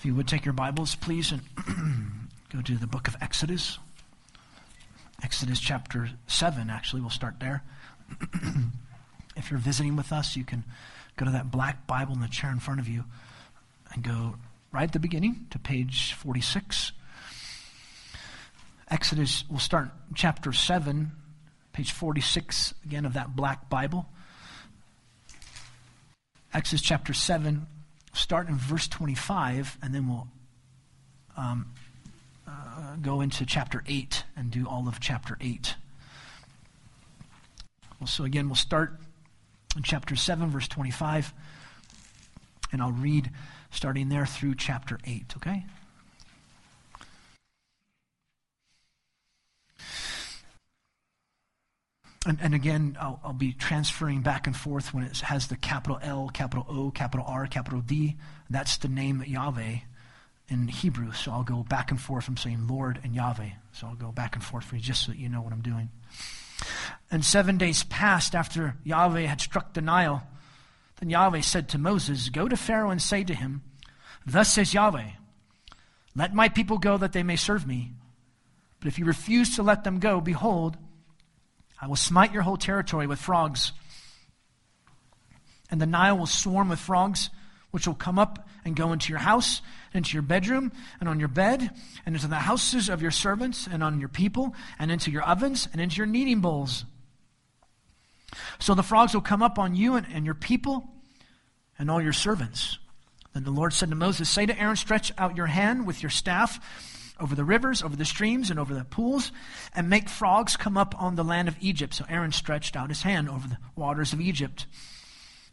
If you would take your Bibles, please, and go to the book of Exodus. Exodus chapter 7, actually, we'll start there. if you're visiting with us, you can go to that black Bible in the chair in front of you and go right at the beginning to page 46. Exodus, we'll start chapter 7, page 46, again, of that black Bible. Exodus chapter 7, start in verse 25, and then we'll um, uh, go into chapter 8 and do all of chapter 8. Well, so again, we'll start in chapter 7, verse 25, and I'll read starting there through chapter 8, okay? And, and again, I'll, I'll, be transferring back and forth when it has the capital L, capital O, capital R, capital D. That's the name Yahweh in Hebrew. So I'll go back and forth I'm saying Lord and Yahweh. So I'll go back and forth for you just so that you know what I'm doing. And seven days passed after Yahweh had struck the Nile. Then Yahweh said to Moses, Go to Pharaoh and say to him, Thus says Yahweh, Let my people go that they may serve me. But if you refuse to let them go, behold, I will smite your whole territory with frogs. And the Nile will swarm with frogs, which will come up and go into your house, into your bedroom, and on your bed, and into the houses of your servants, and on your people, and into your ovens, and into your kneading bowls. So the frogs will come up on you and, and your people, and all your servants. Then the Lord said to Moses, Say to Aaron, Stretch out your hand with your staff over the rivers, over the streams, and over the pools, and make frogs come up on the land of Egypt. So Aaron stretched out his hand over the waters of Egypt.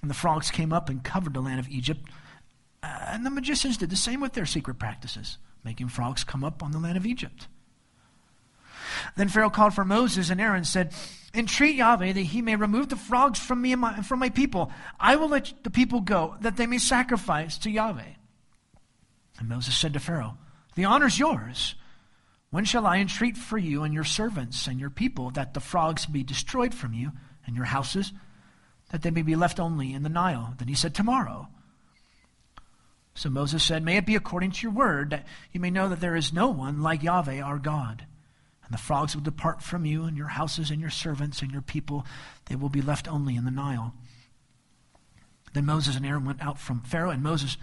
And the frogs came up and covered the land of Egypt. Uh, and the magicians did the same with their secret practices, making frogs come up on the land of Egypt. Then Pharaoh called for Moses and Aaron said, Entreat Yahweh that he may remove the frogs from me and, my, from my people. I will let the people go, that they may sacrifice to Yahweh. And Moses said to Pharaoh, the honor is yours. When shall I entreat for you and your servants and your people that the frogs be destroyed from you and your houses, that they may be left only in the Nile? Then he said, Tomorrow. So Moses said, May it be according to your word, that you may know that there is no one like Yahweh our God. And the frogs will depart from you and your houses and your servants and your people. They will be left only in the Nile. Then Moses and Aaron went out from Pharaoh, and Moses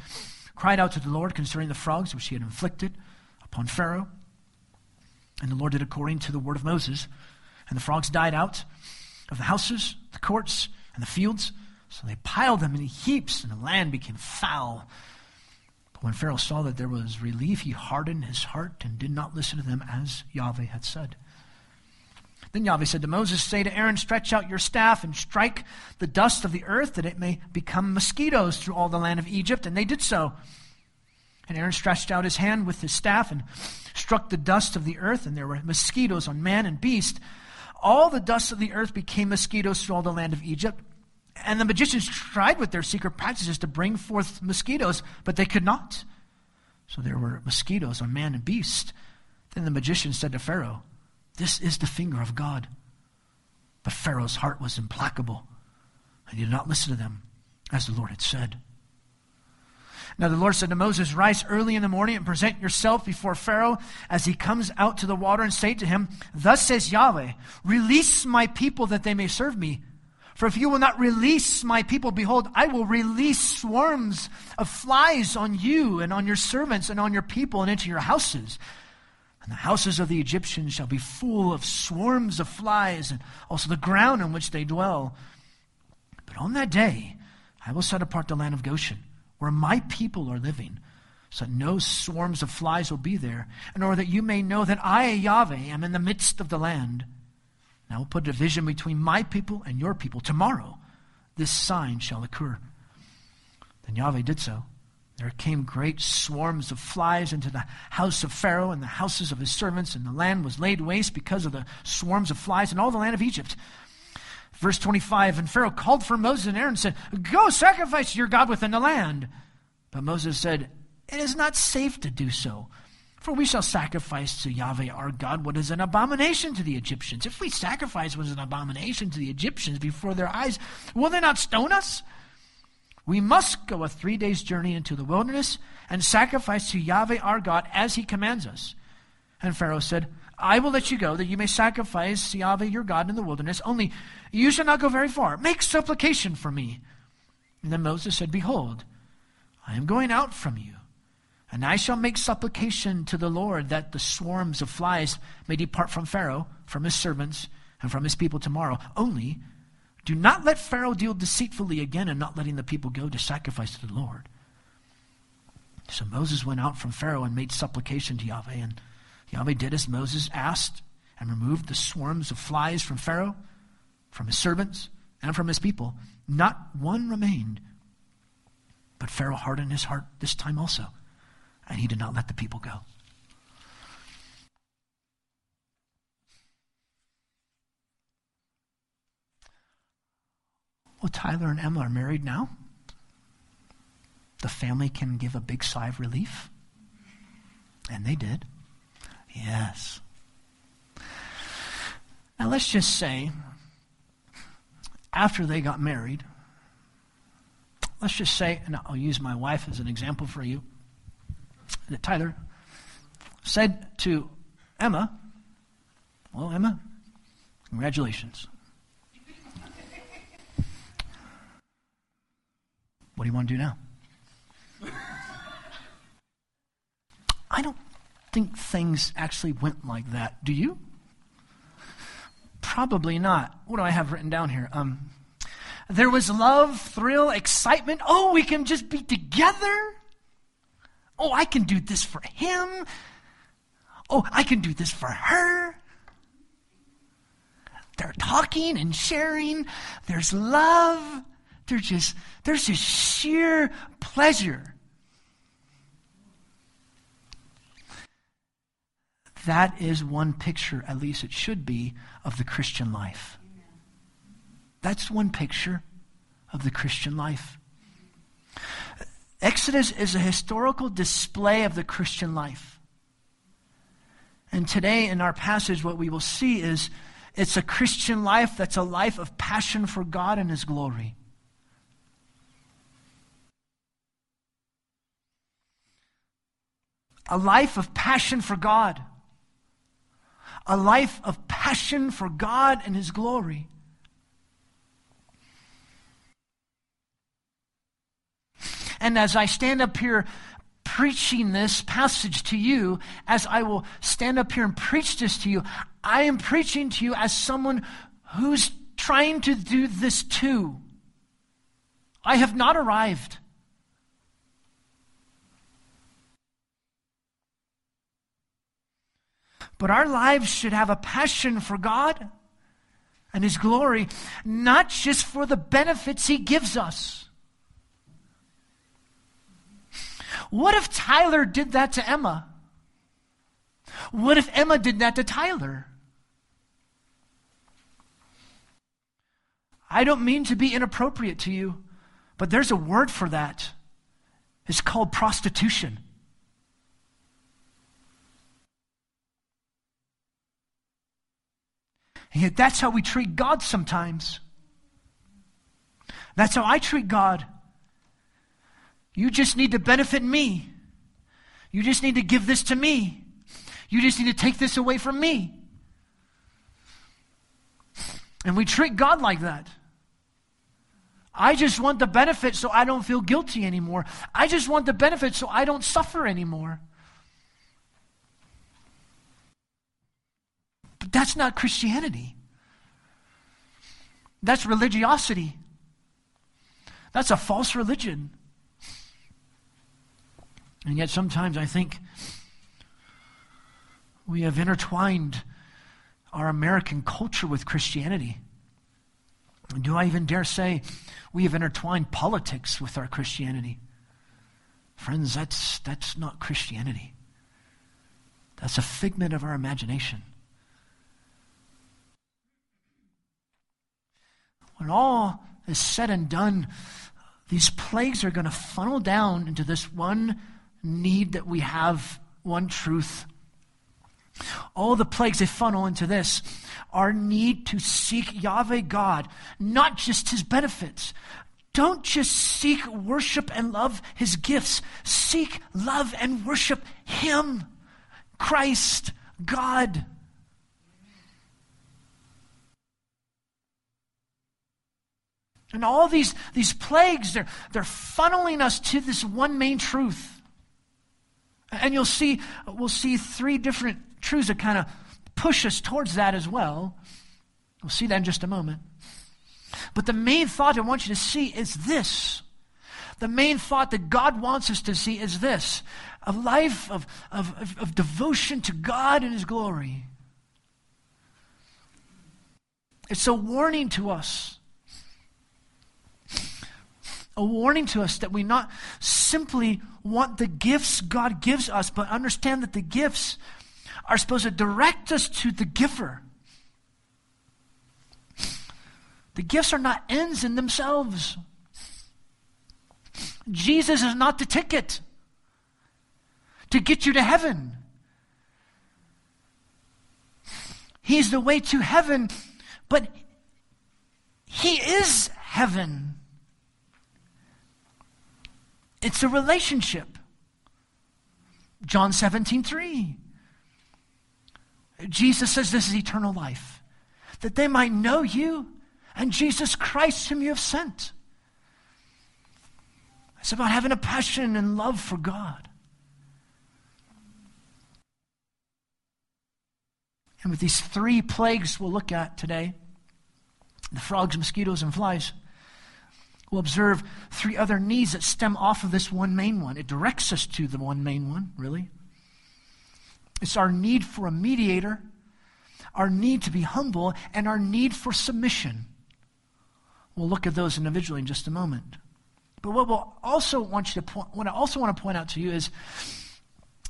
cried out to the Lord concerning the frogs which he had inflicted upon Pharaoh. And the Lord did according to the word of Moses. And the frogs died out of the houses, the courts, and the fields. So they piled them in heaps, and the land became foul. But when Pharaoh saw that there was relief, he hardened his heart and did not listen to them as Yahweh had said. Then Yahweh said to Moses, Say to Aaron, Stretch out your staff and strike the dust of the earth, that it may become mosquitoes through all the land of Egypt. And they did so. And Aaron stretched out his hand with his staff and struck the dust of the earth, and there were mosquitoes on man and beast. All the dust of the earth became mosquitoes through all the land of Egypt. And the magicians tried with their secret practices to bring forth mosquitoes, but they could not. So there were mosquitoes on man and beast. Then the magician said to Pharaoh, this is the finger of God. But Pharaoh's heart was implacable, and he did not listen to them, as the Lord had said. Now the Lord said to Moses, Rise early in the morning and present yourself before Pharaoh as he comes out to the water, and say to him, Thus says Yahweh, Release my people that they may serve me. For if you will not release my people, behold, I will release swarms of flies on you and on your servants and on your people and into your houses. And the houses of the Egyptians shall be full of swarms of flies, and also the ground on which they dwell. But on that day I will set apart the land of Goshen, where my people are living, so that no swarms of flies will be there, in order that you may know that I, Yahweh, am in the midst of the land. And I will put a division between my people and your people. Tomorrow this sign shall occur. Then Yahweh did so. There came great swarms of flies into the house of Pharaoh and the houses of his servants, and the land was laid waste because of the swarms of flies in all the land of Egypt. Verse 25 And Pharaoh called for Moses and Aaron and said, Go sacrifice your God within the land. But Moses said, It is not safe to do so. For we shall sacrifice to Yahweh our God what is an abomination to the Egyptians. If we sacrifice what is an abomination to the Egyptians before their eyes, will they not stone us? We must go a three days' journey into the wilderness and sacrifice to Yahweh our God as he commands us. And Pharaoh said, I will let you go, that you may sacrifice to Yahweh your God in the wilderness. Only you shall not go very far. Make supplication for me. And then Moses said, Behold, I am going out from you, and I shall make supplication to the Lord that the swarms of flies may depart from Pharaoh, from his servants, and from his people tomorrow. Only do not let Pharaoh deal deceitfully again in not letting the people go to sacrifice to the Lord. So Moses went out from Pharaoh and made supplication to Yahweh, and Yahweh did as Moses asked and removed the swarms of flies from Pharaoh, from his servants, and from his people. Not one remained. But Pharaoh hardened his heart this time also, and he did not let the people go. Tyler and Emma are married now. The family can give a big sigh of relief. And they did. Yes. Now, let's just say, after they got married, let's just say, and I'll use my wife as an example for you, that Tyler said to Emma, Well, Emma, congratulations. What do you want to do now? I don't think things actually went like that. Do you? Probably not. What do I have written down here? Um, there was love, thrill, excitement. Oh, we can just be together. Oh, I can do this for him. Oh, I can do this for her. They're talking and sharing. There's love. There's just, there's just sheer pleasure. That is one picture, at least it should be, of the Christian life. That's one picture of the Christian life. Exodus is a historical display of the Christian life. And today in our passage, what we will see is it's a Christian life that's a life of passion for God and His glory. A life of passion for God. A life of passion for God and His glory. And as I stand up here preaching this passage to you, as I will stand up here and preach this to you, I am preaching to you as someone who's trying to do this too. I have not arrived. But our lives should have a passion for God and His glory, not just for the benefits He gives us. What if Tyler did that to Emma? What if Emma did that to Tyler? I don't mean to be inappropriate to you, but there's a word for that. It's called prostitution. And yet, that's how we treat God sometimes. That's how I treat God. You just need to benefit me. You just need to give this to me. You just need to take this away from me. And we treat God like that. I just want the benefit so I don't feel guilty anymore. I just want the benefit so I don't suffer anymore. But that's not Christianity. That's religiosity. That's a false religion. And yet sometimes I think we have intertwined our American culture with Christianity. Do I even dare say we have intertwined politics with our Christianity? Friends, that's, that's not Christianity. That's a figment of our imagination. When all is said and done, these plagues are going to funnel down into this one need that we have, one truth. All the plagues, they funnel into this our need to seek Yahweh God, not just his benefits, don't just seek worship and love his gifts. Seek, love, and worship him, Christ, God. And all these, these plagues, they're, they're funneling us to this one main truth. And you'll see, we'll see three different truths that kind of push us towards that as well. We'll see that in just a moment. But the main thought I want you to see is this. The main thought that God wants us to see is this a life of, of, of, of devotion to God and His glory. It's a warning to us a warning to us that we not simply want the gifts God gives us, but understand that the gifts are supposed to direct us to the giver. The gifts are not ends in themselves. Jesus is not the ticket to get you to heaven. He's the way to heaven, but He is heaven. It's a relationship. John 17, 3. Jesus says this is eternal life, that they might know you and Jesus Christ, whom you have sent. It's about having a passion and love for God. And with these three plagues we'll look at today the frogs, mosquitoes, and flies We'll observe three other needs that stem off of this one main one. It directs us to the one main one, really. It's our need for a mediator, our need to be humble, and our need for submission. We'll look at those individually in just a moment. But what we'll also want you to point, what I also want to point out to you is,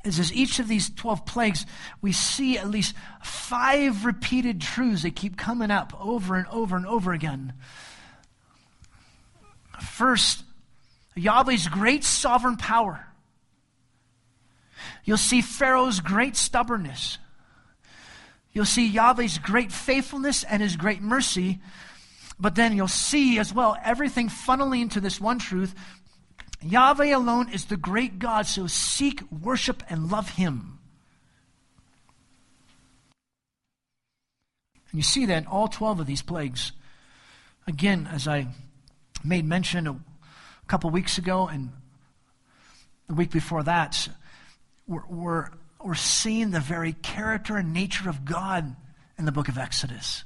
is as each of these 12 plagues, we see at least five repeated truths that keep coming up over and over and over again First, Yahweh's great sovereign power. You'll see Pharaoh's great stubbornness. You'll see Yahweh's great faithfulness and his great mercy. But then you'll see as well everything funneling into this one truth Yahweh alone is the great God, so seek, worship, and love him. And you see that in all 12 of these plagues. Again, as I made mention a couple weeks ago and the week before that, we're, we're, we're seeing the very character and nature of God in the book of Exodus.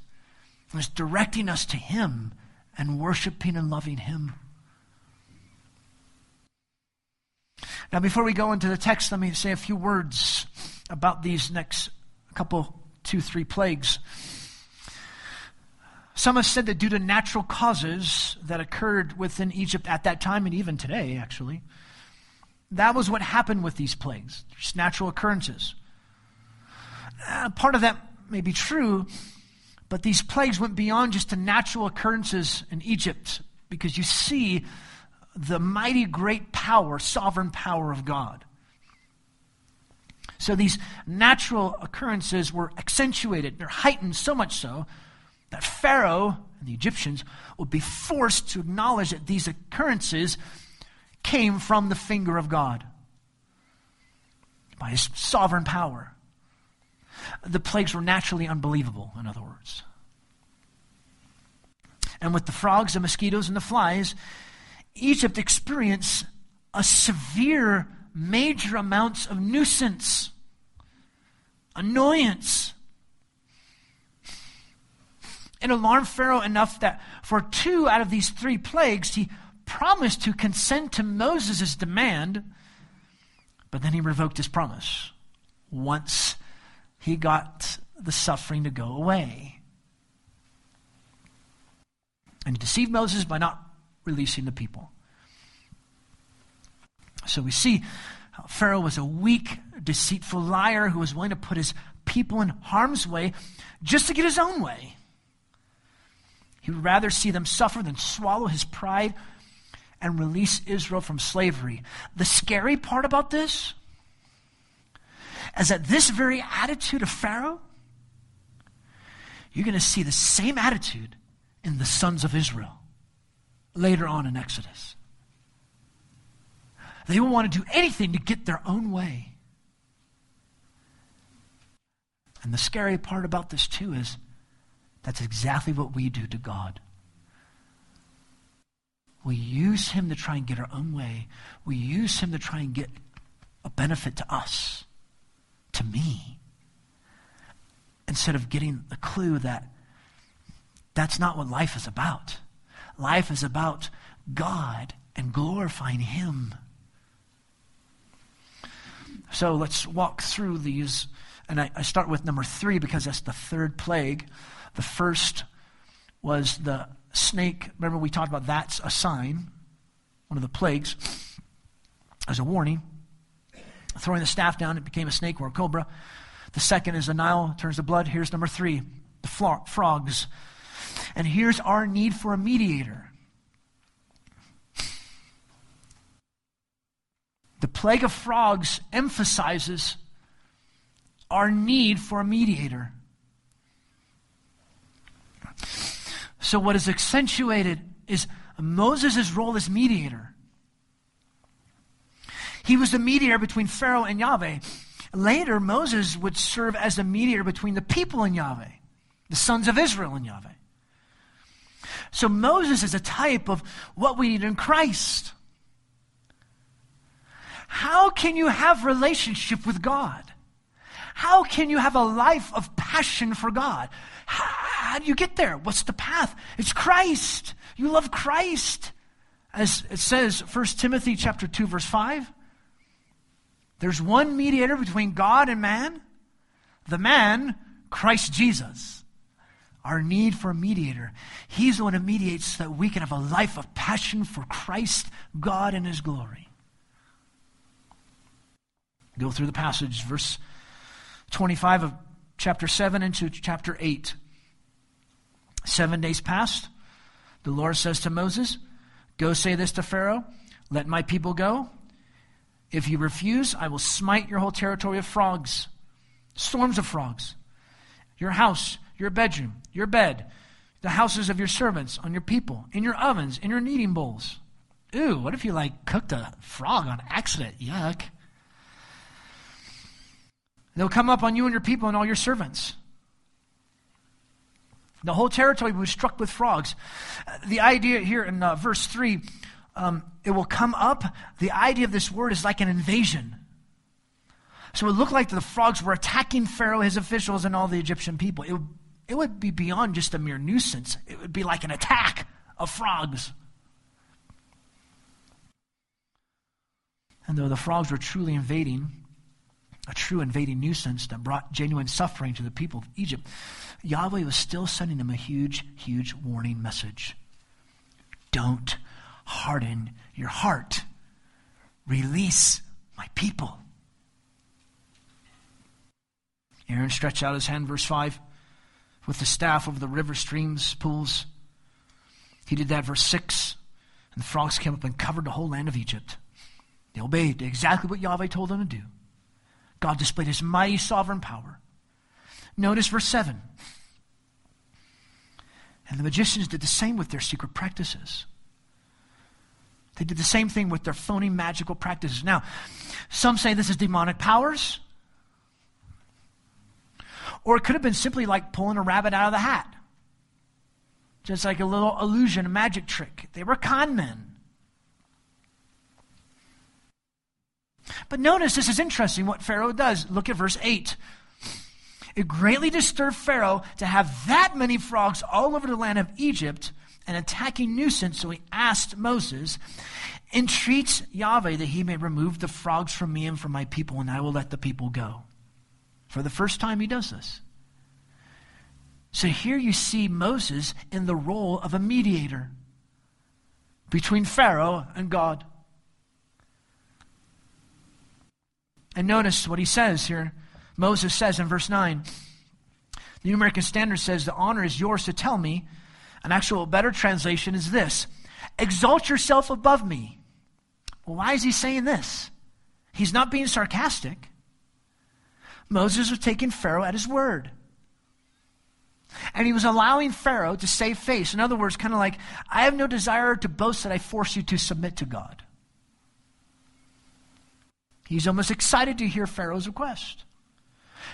It's directing us to Him and worshiping and loving Him. Now, before we go into the text, let me say a few words about these next couple, two, three plagues. Some have said that due to natural causes that occurred within Egypt at that time and even today, actually, that was what happened with these plagues, just natural occurrences. Uh, part of that may be true, but these plagues went beyond just the natural occurrences in Egypt because you see the mighty great power, sovereign power of God. So these natural occurrences were accentuated, they're heightened so much so that Pharaoh and the Egyptians would be forced to acknowledge that these occurrences came from the finger of God by his sovereign power. The plagues were naturally unbelievable, in other words. And with the frogs, the mosquitoes, and the flies, Egypt experienced a severe, major amounts of nuisance, annoyance, it alarmed Pharaoh enough that for two out of these three plagues, he promised to consent to Moses' demand, but then he revoked his promise once he got the suffering to go away. And he deceived Moses by not releasing the people. So we see Pharaoh was a weak, deceitful liar who was willing to put his people in harm's way just to get his own way. He would rather see them suffer than swallow his pride and release Israel from slavery. The scary part about this is that this very attitude of Pharaoh, you're going to see the same attitude in the sons of Israel. later on in Exodus. They will want to do anything to get their own way. And the scary part about this, too, is that's exactly what we do to God. We use Him to try and get our own way. We use Him to try and get a benefit to us, to me, instead of getting the clue that that's not what life is about. Life is about God and glorifying Him. So let's walk through these. And I, I, start with number three because that's the third plague. The first was the snake. Remember, we talked about that's a sign, one of the plagues, as a warning. Throwing the staff down, it became a snake or a cobra. The second is the Nile turns to blood. Here's number three the frogs. And here's our need for a mediator. The plague of frogs emphasizes our need for a mediator. So, what is accentuated is Moses' role as mediator. He was the mediator between Pharaoh and Yahweh. Later, Moses would serve as the mediator between the people and Yahweh, the sons of Israel and Yahweh. So, Moses is a type of what we need in Christ. How can you have relationship with God? How can you have a life of passion for God? How, do you get there? What's the path? It's Christ. You love Christ. As it says, 1 Timothy chapter 2, verse 5. There's one mediator between God and man, the man, Christ Jesus. Our need for a mediator. He's the one who mediates so that we can have a life of passion for Christ, God, and His glory. Go through the passage, verse 25 of chapter 7 into chapter 8. Seven days passed. The Lord says to Moses, Go say this to Pharaoh, let my people go. If you refuse, I will smite your whole territory of frogs, storms of frogs. Your house, your bedroom, your bed, the houses of your servants, on your people, in your ovens, in your kneading bowls. Ooh, what if you like cooked a frog on accident? Yuck. They'll come up on you and your people and all your servants. The whole territory was struck with frogs. The idea here in uh, verse 3, um, it will come up. The idea of this word is like an invasion. So it looked like the frogs were attacking Pharaoh, his officials, and all the Egyptian people. It, it would be beyond just a mere nuisance, it would be like an attack of frogs. And though the frogs were truly invading, a true invading nuisance that brought genuine suffering to the people of Egypt, Yahweh was still sending them a huge, huge warning message. Don't harden your heart. Release my people. Aaron stretched out his hand, verse 5, with the staff over the river, streams, pools. He did that, verse 6. And the frogs came up and covered the whole land of Egypt. They obeyed exactly what Yahweh told them to do. God displayed his mighty sovereign power. Notice verse 7. And the magicians did the same with their secret practices. They did the same thing with their phony magical practices. Now, some say this is demonic powers. Or it could have been simply like pulling a rabbit out of the hat. Just like a little illusion, a magic trick. They were con men. But notice this is interesting what Pharaoh does. Look at verse 8. It greatly disturbed Pharaoh to have that many frogs all over the land of Egypt, an attacking nuisance. So he asked Moses, entreats Yahweh that he may remove the frogs from me and from my people, and I will let the people go. For the first time, he does this. So here you see Moses in the role of a mediator between Pharaoh and God. And notice what he says here. Moses says in verse 9, the New American Standard says, The honor is yours to tell me. An actual better translation is this Exalt yourself above me. Well, why is he saying this? He's not being sarcastic. Moses was taking Pharaoh at his word. And he was allowing Pharaoh to save face. In other words, kind of like, I have no desire to boast that I force you to submit to God. He's almost excited to hear Pharaoh's request.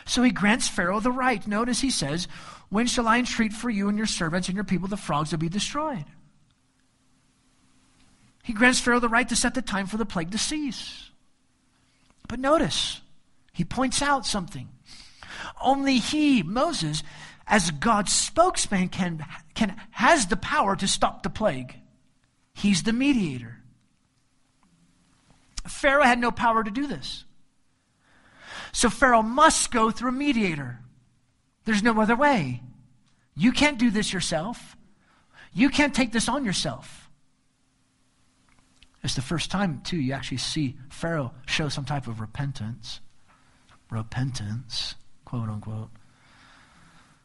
So he grants Pharaoh the right. Notice he says, When shall I entreat for you and your servants and your people the frogs to be destroyed? He grants Pharaoh the right to set the time for the plague to cease. But notice, he points out something. Only he, Moses, as God's spokesman, can, can, has the power to stop the plague. He's the mediator. Pharaoh had no power to do this. So Pharaoh must go through a mediator. There's no other way. You can't do this yourself. You can't take this on yourself. It's the first time, too, you actually see Pharaoh show some type of repentance. Repentance, quote unquote.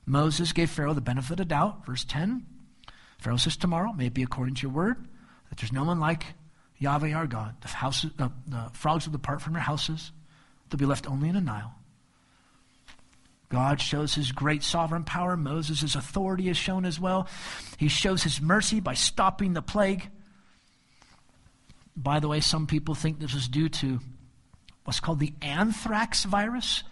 Moses gave Pharaoh the benefit of doubt. Verse 10 Pharaoh says, Tomorrow, may it be according to your word, that there's no one like Yahweh our God. The, the frogs will depart from your houses, they'll be left only in a Nile. God shows his great sovereign power. Moses' authority is shown as well. He shows his mercy by stopping the plague. By the way, some people think this was due to what's called the anthrax virus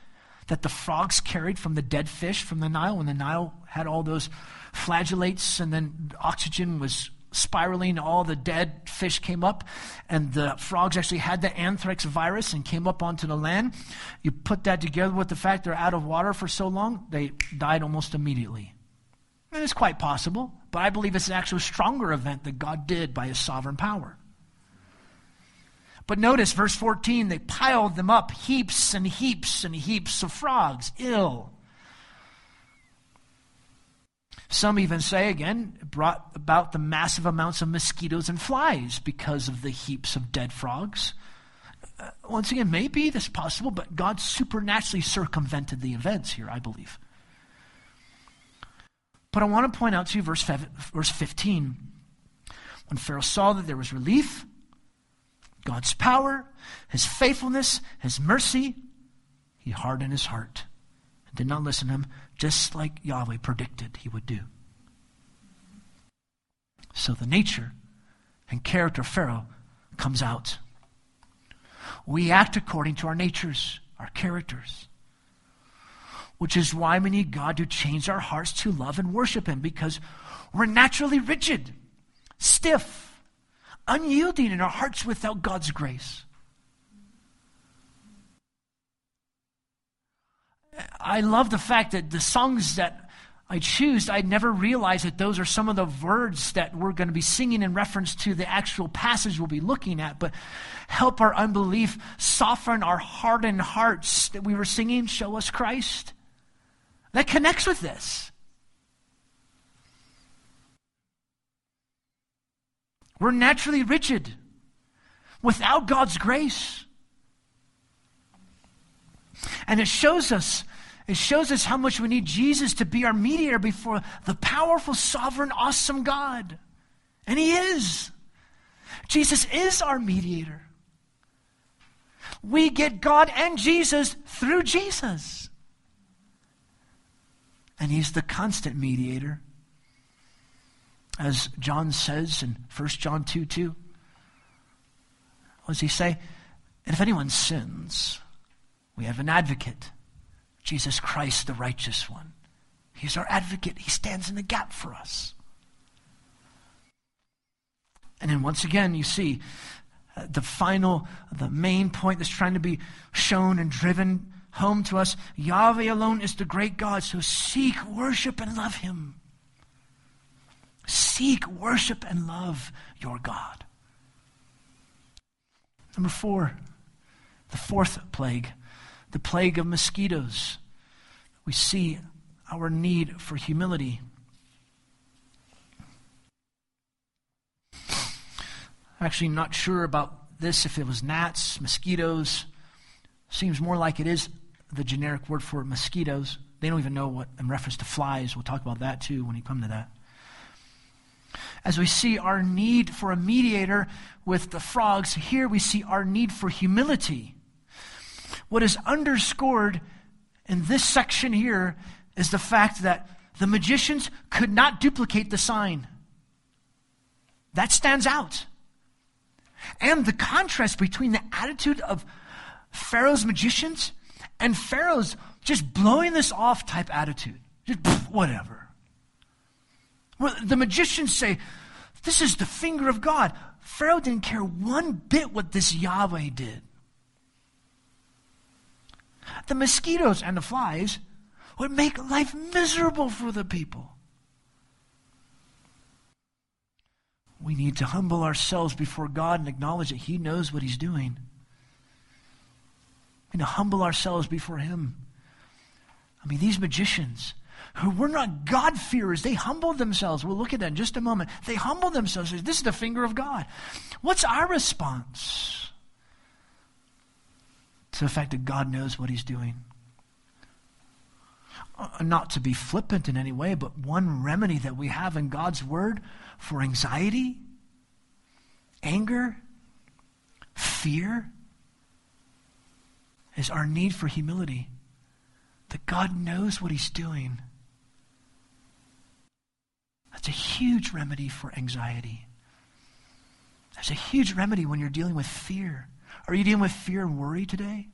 that the frogs carried from the dead fish from the Nile when the Nile had all those flagellates and then oxygen was spiraling, all the dead fish came up, and the frogs actually had the anthrax virus and came up onto the land. You put that together with the fact they're out of water for so long, they died almost immediately. And it's quite possible, but I believe it's an actual stronger event that God did by his sovereign power. But notice verse 14, they piled them up, heaps and heaps and heaps of frogs, ill. Some even say, again, it brought about the massive amounts of mosquitoes and flies because of the heaps of dead frogs. Uh, once again, maybe this possible, but God supernaturally circumvented the events here, I believe. But I want to point out to you verse, verse 15. When Pharaoh saw that there was relief, God's power, his faithfulness, his mercy, he hardened his heart did not listen to him, just like Yahweh predicted he would do. So the nature and character of Pharaoh comes out. We act according to our natures, our characters, which is why we need God to change our hearts to love and worship Him because we're naturally rigid, stiff, unyielding in our hearts without God's grace. I love the fact that the songs that I choose, I never realized that those are some of the words that we're going to be singing in reference to the actual passage we'll be looking at. But help our unbelief, soften our hardened hearts that we were singing, show us Christ. That connects with this. We're naturally rigid without God's grace. And it shows us it shows us how much we need Jesus to be our mediator before the powerful, sovereign, awesome God. And He is. Jesus is our mediator. We get God and Jesus through Jesus. And He's the constant mediator as John says in 1 John 2 2. What does he say? And if anyone sins, we have an advocate, Jesus Christ, the righteous one. He's our advocate. He stands in the gap for us. And then once again, you see uh, the final, the main point that's trying to be shown and driven home to us Yahweh alone is the great God, so seek, worship, and love him. Seek, worship, and love your God. Number four, the fourth plague, the plague of mosquitoes. We see our need for humility. Actually, not sure about this if it was gnats, mosquitoes. Seems more like it is the generic word for mosquitoes. They don't even know what in reference to flies. We'll talk about that too when we come to that as we see our need for a mediator with the frogs, here we see our need for humility. What is underscored in this section here is the fact that The magicians could not duplicate the sign. That stands out. And the contrast between the attitude of Pharaoh's magicians and Pharaoh's just blowing this off type attitude. Just whatever. Well, the magicians say, This is the finger of God. Pharaoh didn't care one bit what this Yahweh did. The mosquitoes and the flies would make life miserable for the people. We need to humble ourselves before God and acknowledge that He knows what He's doing. We need to humble ourselves before Him. I mean, these magicians who were not God-fearers, they humbled themselves. We'll look at that in just a moment. They humbled themselves. This is the finger of God. What's our response to the fact that God knows what He's doing? Uh, not to be flippant in any way, but one remedy that we have in God's Word for anxiety, anger, fear is our need for humility. That God knows what He's doing. That's a huge remedy for anxiety. That's a huge remedy when you're dealing with fear. Are you dealing with fear and worry today?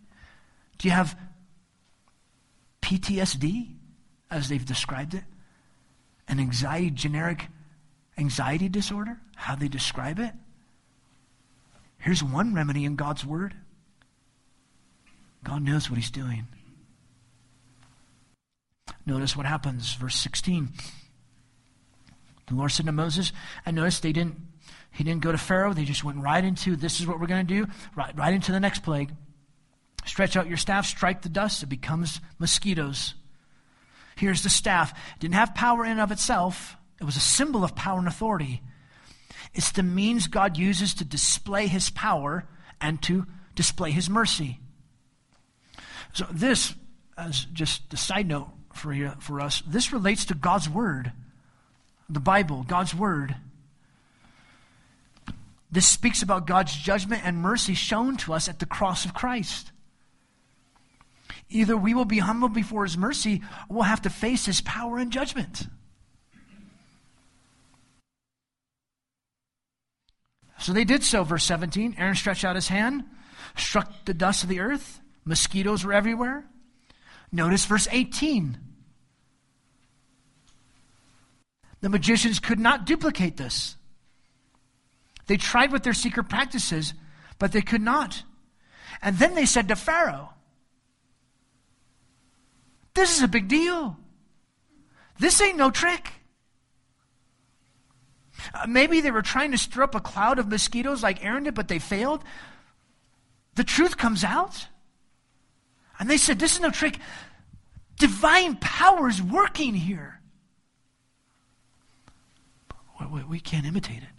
Do you have PTSD, as they've described it? An anxiety, generic anxiety disorder, how they describe it. Here's one remedy in God's Word God knows what He's doing. Notice what happens, verse 16. The Lord said to Moses, and notice they didn't, he didn't go to Pharaoh, they just went right into this is what we're going to do, right, right into the next plague. Stretch out your staff, strike the dust, it becomes mosquitoes. Here's the staff. It didn't have power in and of itself. It was a symbol of power and authority. It's the means God uses to display his power and to display his mercy. So, this, as just a side note for, you, for us, this relates to God's Word, the Bible, God's Word. This speaks about God's judgment and mercy shown to us at the cross of Christ. Either we will be humble before His mercy, or we'll have to face His power and judgment. So they did so, verse 17. Aaron stretched out his hand, struck the dust of the earth. Mosquitoes were everywhere. Notice verse 18. The magicians could not duplicate this. They tried with their secret practices, but they could not. And then they said to Pharaoh, This is a big deal. This ain't no trick. Uh, maybe they were trying to stir up a cloud of mosquitoes like Aaron did, but they failed. The truth comes out. And they said, This is no trick. Divine power is working here. But we can't imitate it.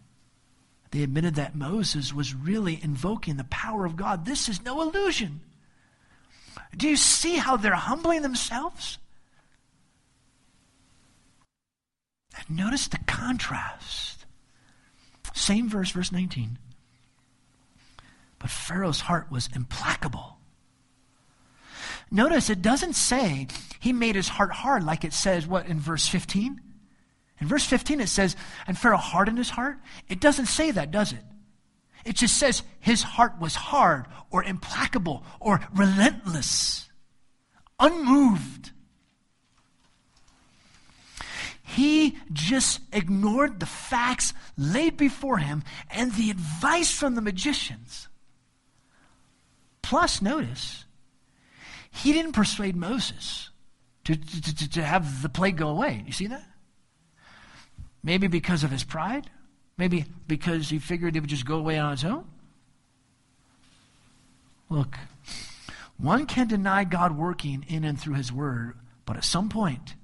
They admitted that Moses was really invoking the power of God. This is no illusion. Do you see how they're humbling themselves? And notice the contrast. Same verse, verse 19. But Pharaoh's heart was implacable. Notice it doesn't say he made his heart hard like it says, what, in verse 15? In verse 15 it says, and Pharaoh hardened his heart. It doesn't say that, does it? It just says his heart was hard or implacable or relentless, unmoved. He just ignored the facts laid before him and the advice from the magicians. Plus, notice, he didn't persuade Moses to, to, to, have the plague go away. You see that? Maybe because of his pride. Maybe because he figured it would just go away on its own. Look, one can deny God working in and through his word, but at some point,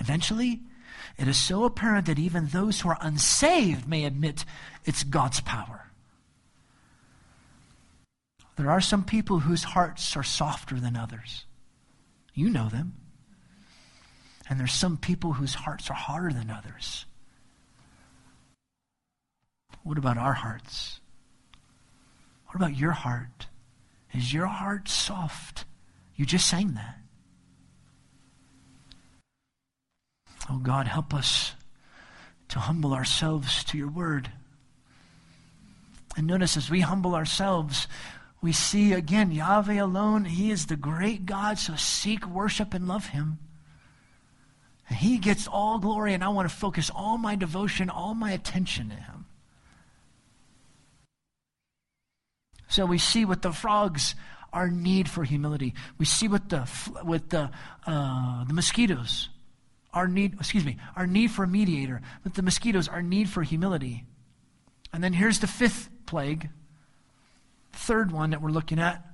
Eventually, it is so apparent that even those who are unsaved may admit it's God's power. There are some people whose hearts are softer than others. You know them. And there's some people whose hearts are harder than others. What about our hearts? What about your heart? Is your heart soft? You just sang that. Oh God, help us to humble ourselves to your word. And notice as we humble ourselves, we see again Yahweh alone. He is the great God, so seek, worship, and love him. He gets all glory, and I want to focus all my devotion, all my attention to him. So we see with the frogs our need for humility. We see with the with the uh, the mosquitoes our need. Excuse me, our need for a mediator. With the mosquitoes, our need for humility. And then here's the fifth plague, third one that we're looking at.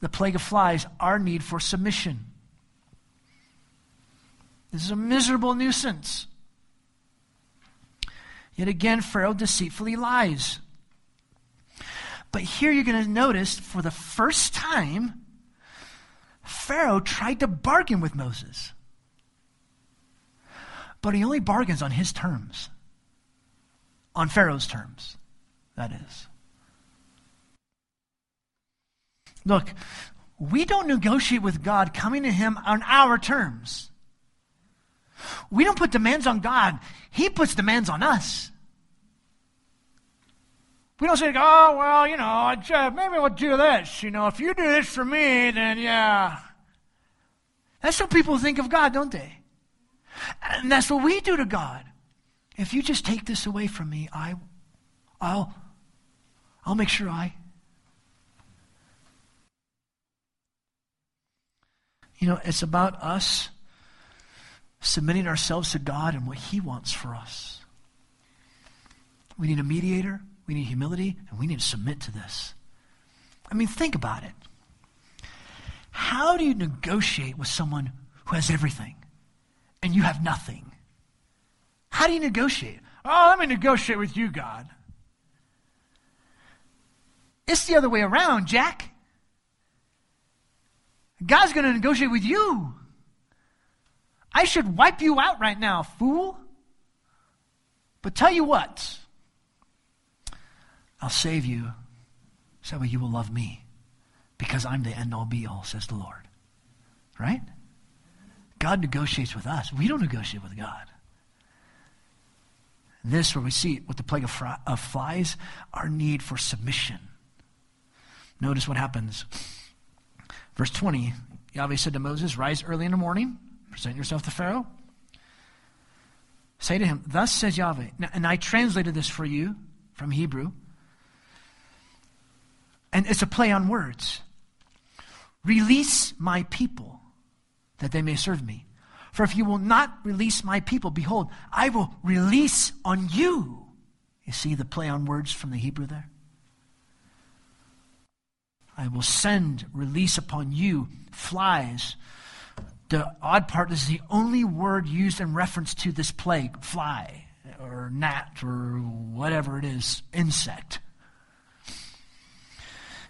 The plague of flies, our need for submission. This is a miserable nuisance. Yet again, Pharaoh deceitfully lies. But here you're going to notice for the first time, Pharaoh tried to bargain with Moses. But he only bargains on his terms, on Pharaoh's terms, that is. Look, we don't negotiate with God coming to Him on our terms. We don't put demands on God, He puts demands on us. We don't say, oh, well, you know, maybe we'll do this. You know, if you do this for me, then yeah. That's what people think of God, don't they? And that's what we do to God. If you just take this away from me, I, I'll, I'll make sure I. You know, it's about us submitting ourselves to God and what He wants for us. We need a mediator. We need humility, and we need to submit to this. I mean, think about it. How do you negotiate with someone who has everything and you have nothing? How do you negotiate? Oh, let me negotiate with you, God. It's the other way around, Jack. God's going to negotiate with you. I should wipe you out right now, fool. But tell you what, I'll save you so that you will love me because I'm the end all be all, says the Lord. Right? God negotiates with us. We don't negotiate with God. This, where we see with the plague of, of flies, our need for submission. Notice what happens. Verse 20 Yahweh said to Moses, Rise early in the morning, present yourself to Pharaoh. Say to him, Thus says Yahweh. And I translated this for you from Hebrew. And it's a play on words. Release my people that they may serve me. For if you will not release my people, behold, I will release on you. You see the play on words from the Hebrew there? I will send release upon you flies. The odd part is the only word used in reference to this plague fly or gnat or whatever it is, insect.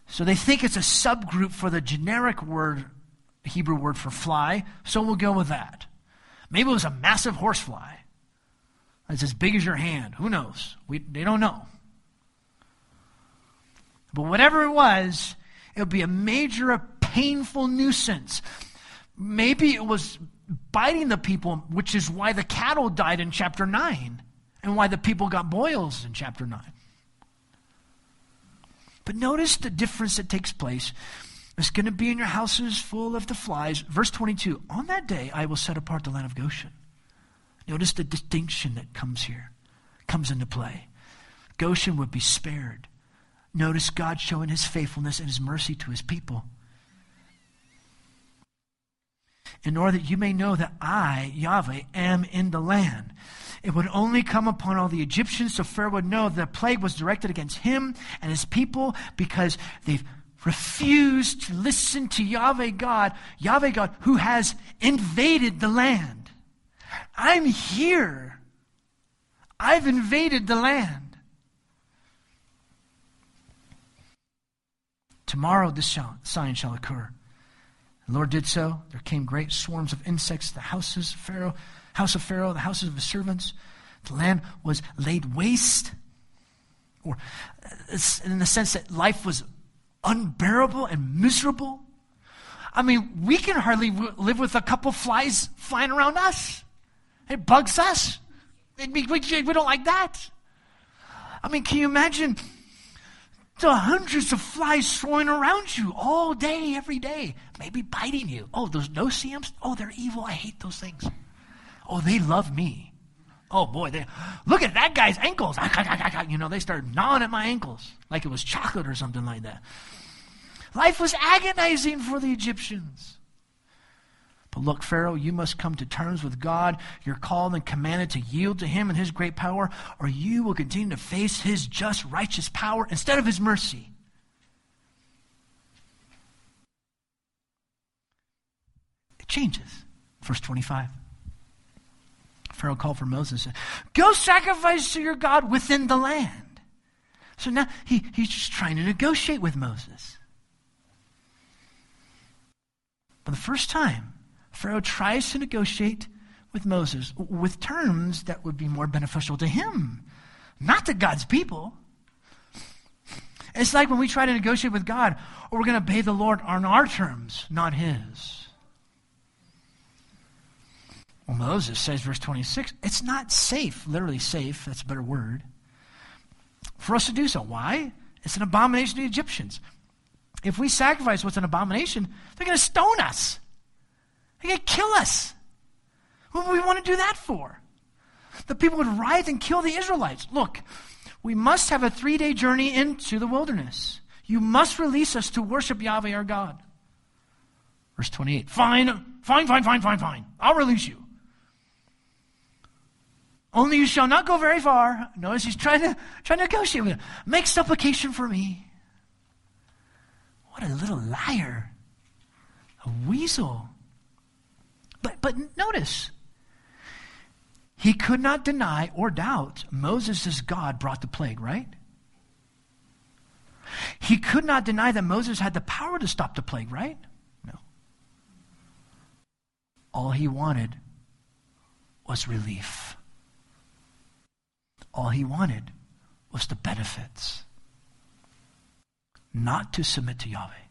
So they think it's a subgroup for the generic word, Hebrew word for fly, so we'll go with that. Maybe it was a massive horsefly. It's as big as your hand. Who knows? We, they don't know. But whatever it was, it would be a major, a painful nuisance. Maybe it was biting the people, which is why the cattle died in chapter 9 and why the people got boils in chapter 9. But notice the difference that takes place. It's going to be in your houses full of the flies. Verse 22 On that day I will set apart the land of Goshen. Notice the distinction that comes here, comes into play. Goshen would be spared. Notice God showing his faithfulness and his mercy to his people. In order that you may know that I, Yahweh, am in the land. It would only come upon all the Egyptians, so Pharaoh would know the plague was directed against him and his people because they've refused to listen to Yahweh God, Yahweh God, who has invaded the land. I'm here. I've invaded the land. Tomorrow this sign shall occur. The Lord did so. There came great swarms of insects to the houses of Pharaoh house of Pharaoh, the houses of his servants. The land was laid waste, or uh, in the sense that life was unbearable and miserable. I mean, we can hardly live with a couple flies flying around us. It bugs us. It, we, we, we don't like that. I mean, can you imagine the hundreds of flies swarming around you all day, every day, maybe biting you? Oh, those no-see-ums? Oh, they're evil. I hate those things. Oh, they love me. Oh boy, they look at that guy's ankles. Ah, ah, ah, you know, they started gnawing at my ankles like it was chocolate or something like that. Life was agonizing for the Egyptians. But look, Pharaoh, you must come to terms with God. You're called and commanded to yield to Him and His great power, or you will continue to face His just, righteous power instead of His mercy. It changes. Verse 25. Pharaoh called for Moses and said, Go sacrifice to your God within the land. So now he, he's just trying to negotiate with Moses. For the first time, Pharaoh tries to negotiate with Moses with terms that would be more beneficial to him, not to God's people. It's like when we try to negotiate with God, or we're going to obey the Lord on our terms, not his. Well, Moses says, verse 26, it's not safe, literally safe, that's a better word, for us to do so. Why? It's an abomination to the Egyptians. If we sacrifice what's an abomination, they're going to stone us. Going to kill us. What would we want to do that for? The people would rise and kill the Israelites. Look, we must have a three day journey into the wilderness. You must release us to worship Yahweh our God. Verse 28. Fine, fine, fine, fine, fine, fine. I'll release you. Only you shall not go very far. Notice he's trying to, trying to negotiate with him. Make supplication for me. What a little liar. A weasel. But, but notice, he could not deny or doubt Moses' God brought the plague, right? He could not deny that Moses had the power to stop the plague, right? No. All he wanted was relief. All he wanted was the benefits, not to submit to Yahweh.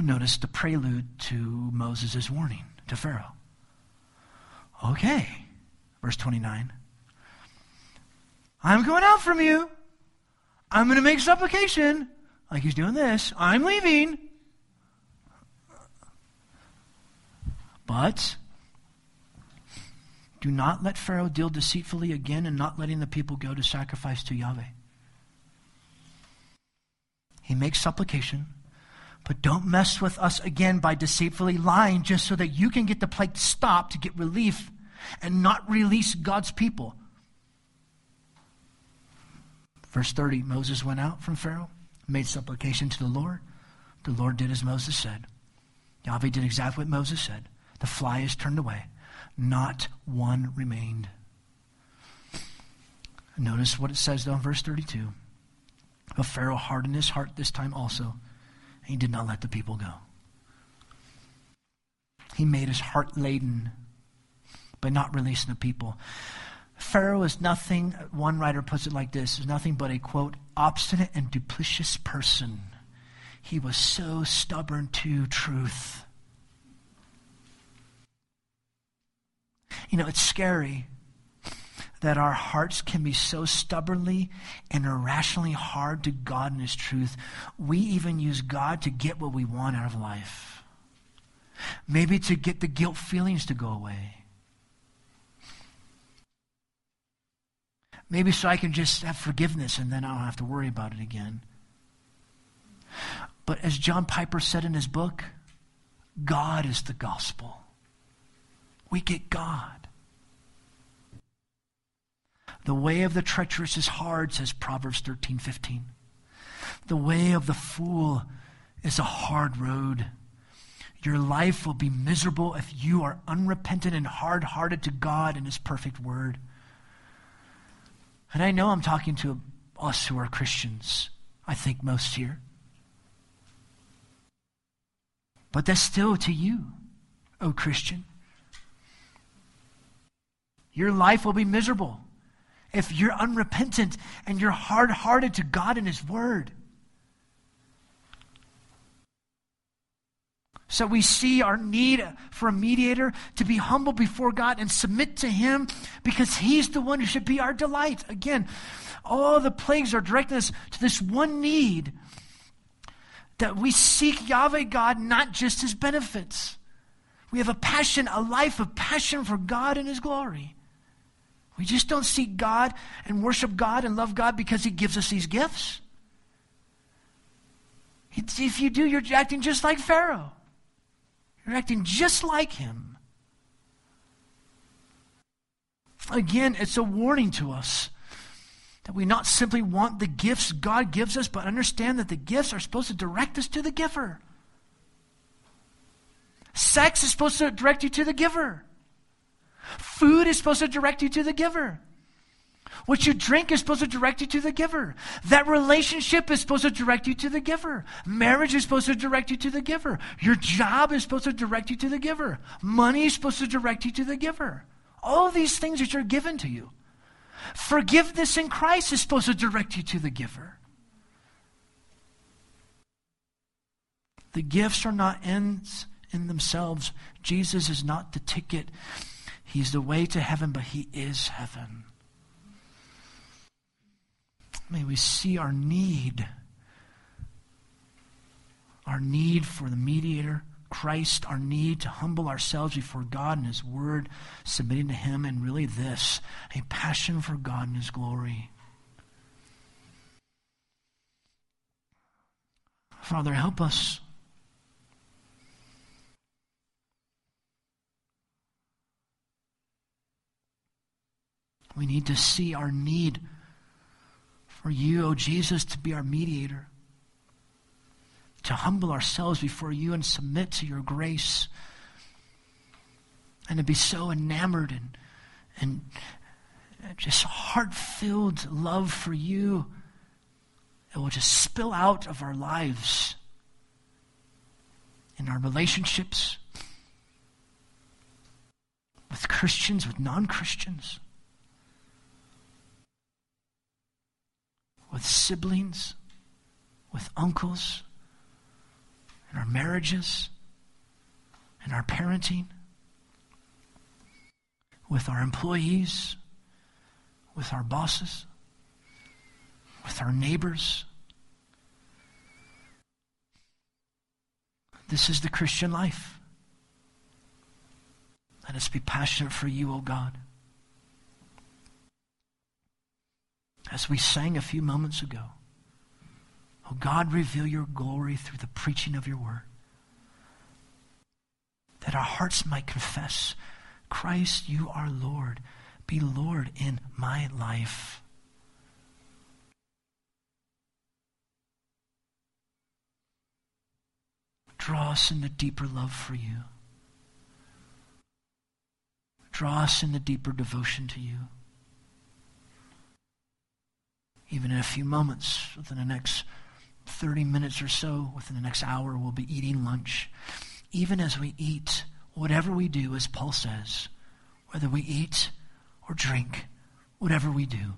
Notice the prelude to Moses' warning to Pharaoh. Okay, verse 29. I'm going out from you. I'm going to make supplication. Like he's doing this. I'm leaving. But do not let Pharaoh deal deceitfully again and not letting the people go to sacrifice to Yahweh. He makes supplication, but don't mess with us again by deceitfully lying just so that you can get the plague stopped to get relief and not release God's people. Verse 30 Moses went out from Pharaoh, made supplication to the Lord. The Lord did as Moses said. Yahweh did exactly what Moses said. The fly is turned away not one remained. Notice what it says though in verse 32. But Pharaoh hardened his heart this time also, he did not let the people go. He made his heart laden by not releasing the people. Pharaoh is nothing, one writer puts it like this, is nothing but a quote, obstinate and duplicitous person. He was so stubborn to truth. You know, it's scary that our hearts can be so stubbornly and irrationally hard to God and His truth. We even use God to get what we want out of life. Maybe to get the guilt feelings to go away. Maybe so I can just have forgiveness and then I don't have to worry about it again. But as John Piper said in his book, God is the gospel we get God. The way of the treacherous is hard, says Proverbs 13 15. The way of the fool is a hard road. Your life will be miserable if you are unrepentant and hard hearted to God and His perfect word. And I know I'm talking to us who are Christians, I think most here. But that's still to you, oh Christian. Your life will be miserable if you're unrepentant and you're hard hearted to God and His Word. So we see our need for a mediator to be humble before God and submit to Him because He's the one who should be our delight. Again, all the plagues are directing us to this one need that we seek Yahweh God not just His benefits. We have a passion, a life of passion for God and His glory. We just don't seek God and worship God and love God because He gives us these gifts. If you do, you're acting just like Pharaoh. You're acting just like him. Again, it's a warning to us that we not simply want the gifts God gives us, but understand that the gifts are supposed to direct us to the giver. Sex is supposed to direct you to the giver. Food is supposed to direct you to the giver. What you drink is supposed to direct you to the giver. That relationship is supposed to direct you to the giver. Marriage is supposed to direct you to the giver. Your job is supposed to direct you to the giver. Money is supposed to direct you to the giver. All these things which are given to you. Forgiveness in Christ is supposed to direct you to the giver. The gifts are not ends in themselves. Jesus is not the ticket. He's the way to heaven, but He is heaven. May we see our need, our need for the mediator, Christ, our need to humble ourselves before God and His Word, submitting to Him, and really this a passion for God and His glory. Father, help us. We need to see our need for you, O oh Jesus, to be our mediator, to humble ourselves before you and submit to your grace, and to be so enamored and, and just heart filled love for you. It will just spill out of our lives in our relationships with Christians, with non Christians. With siblings, with uncles, in our marriages, in our parenting, with our employees, with our bosses, with our neighbors. This is the Christian life. Let us be passionate for you, O oh God. As we sang a few moments ago. Oh God, reveal your glory through the preaching of your word. That our hearts might confess, Christ, you are Lord. Be Lord in my life. Draw us in the deeper love for you. Draw us in the deeper devotion to you even in a few moments, within the next 30 minutes or so, within the next hour, we'll be eating lunch. Even as we eat, whatever we do, as Paul says, whether we eat or drink, whatever we do,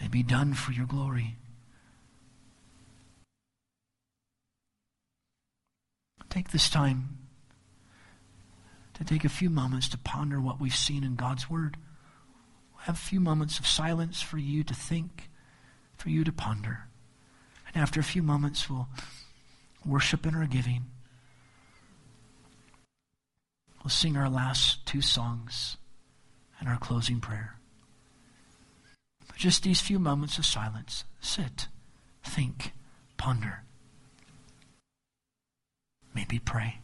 may be done for your glory. Take this time to take a few moments to ponder what we've seen in God's Word have a few moments of silence for you to think, for you to ponder. And after a few moments, we'll worship in our giving. We'll sing our last two songs and our closing prayer. But just these few moments of silence, sit, think, ponder. Maybe pray.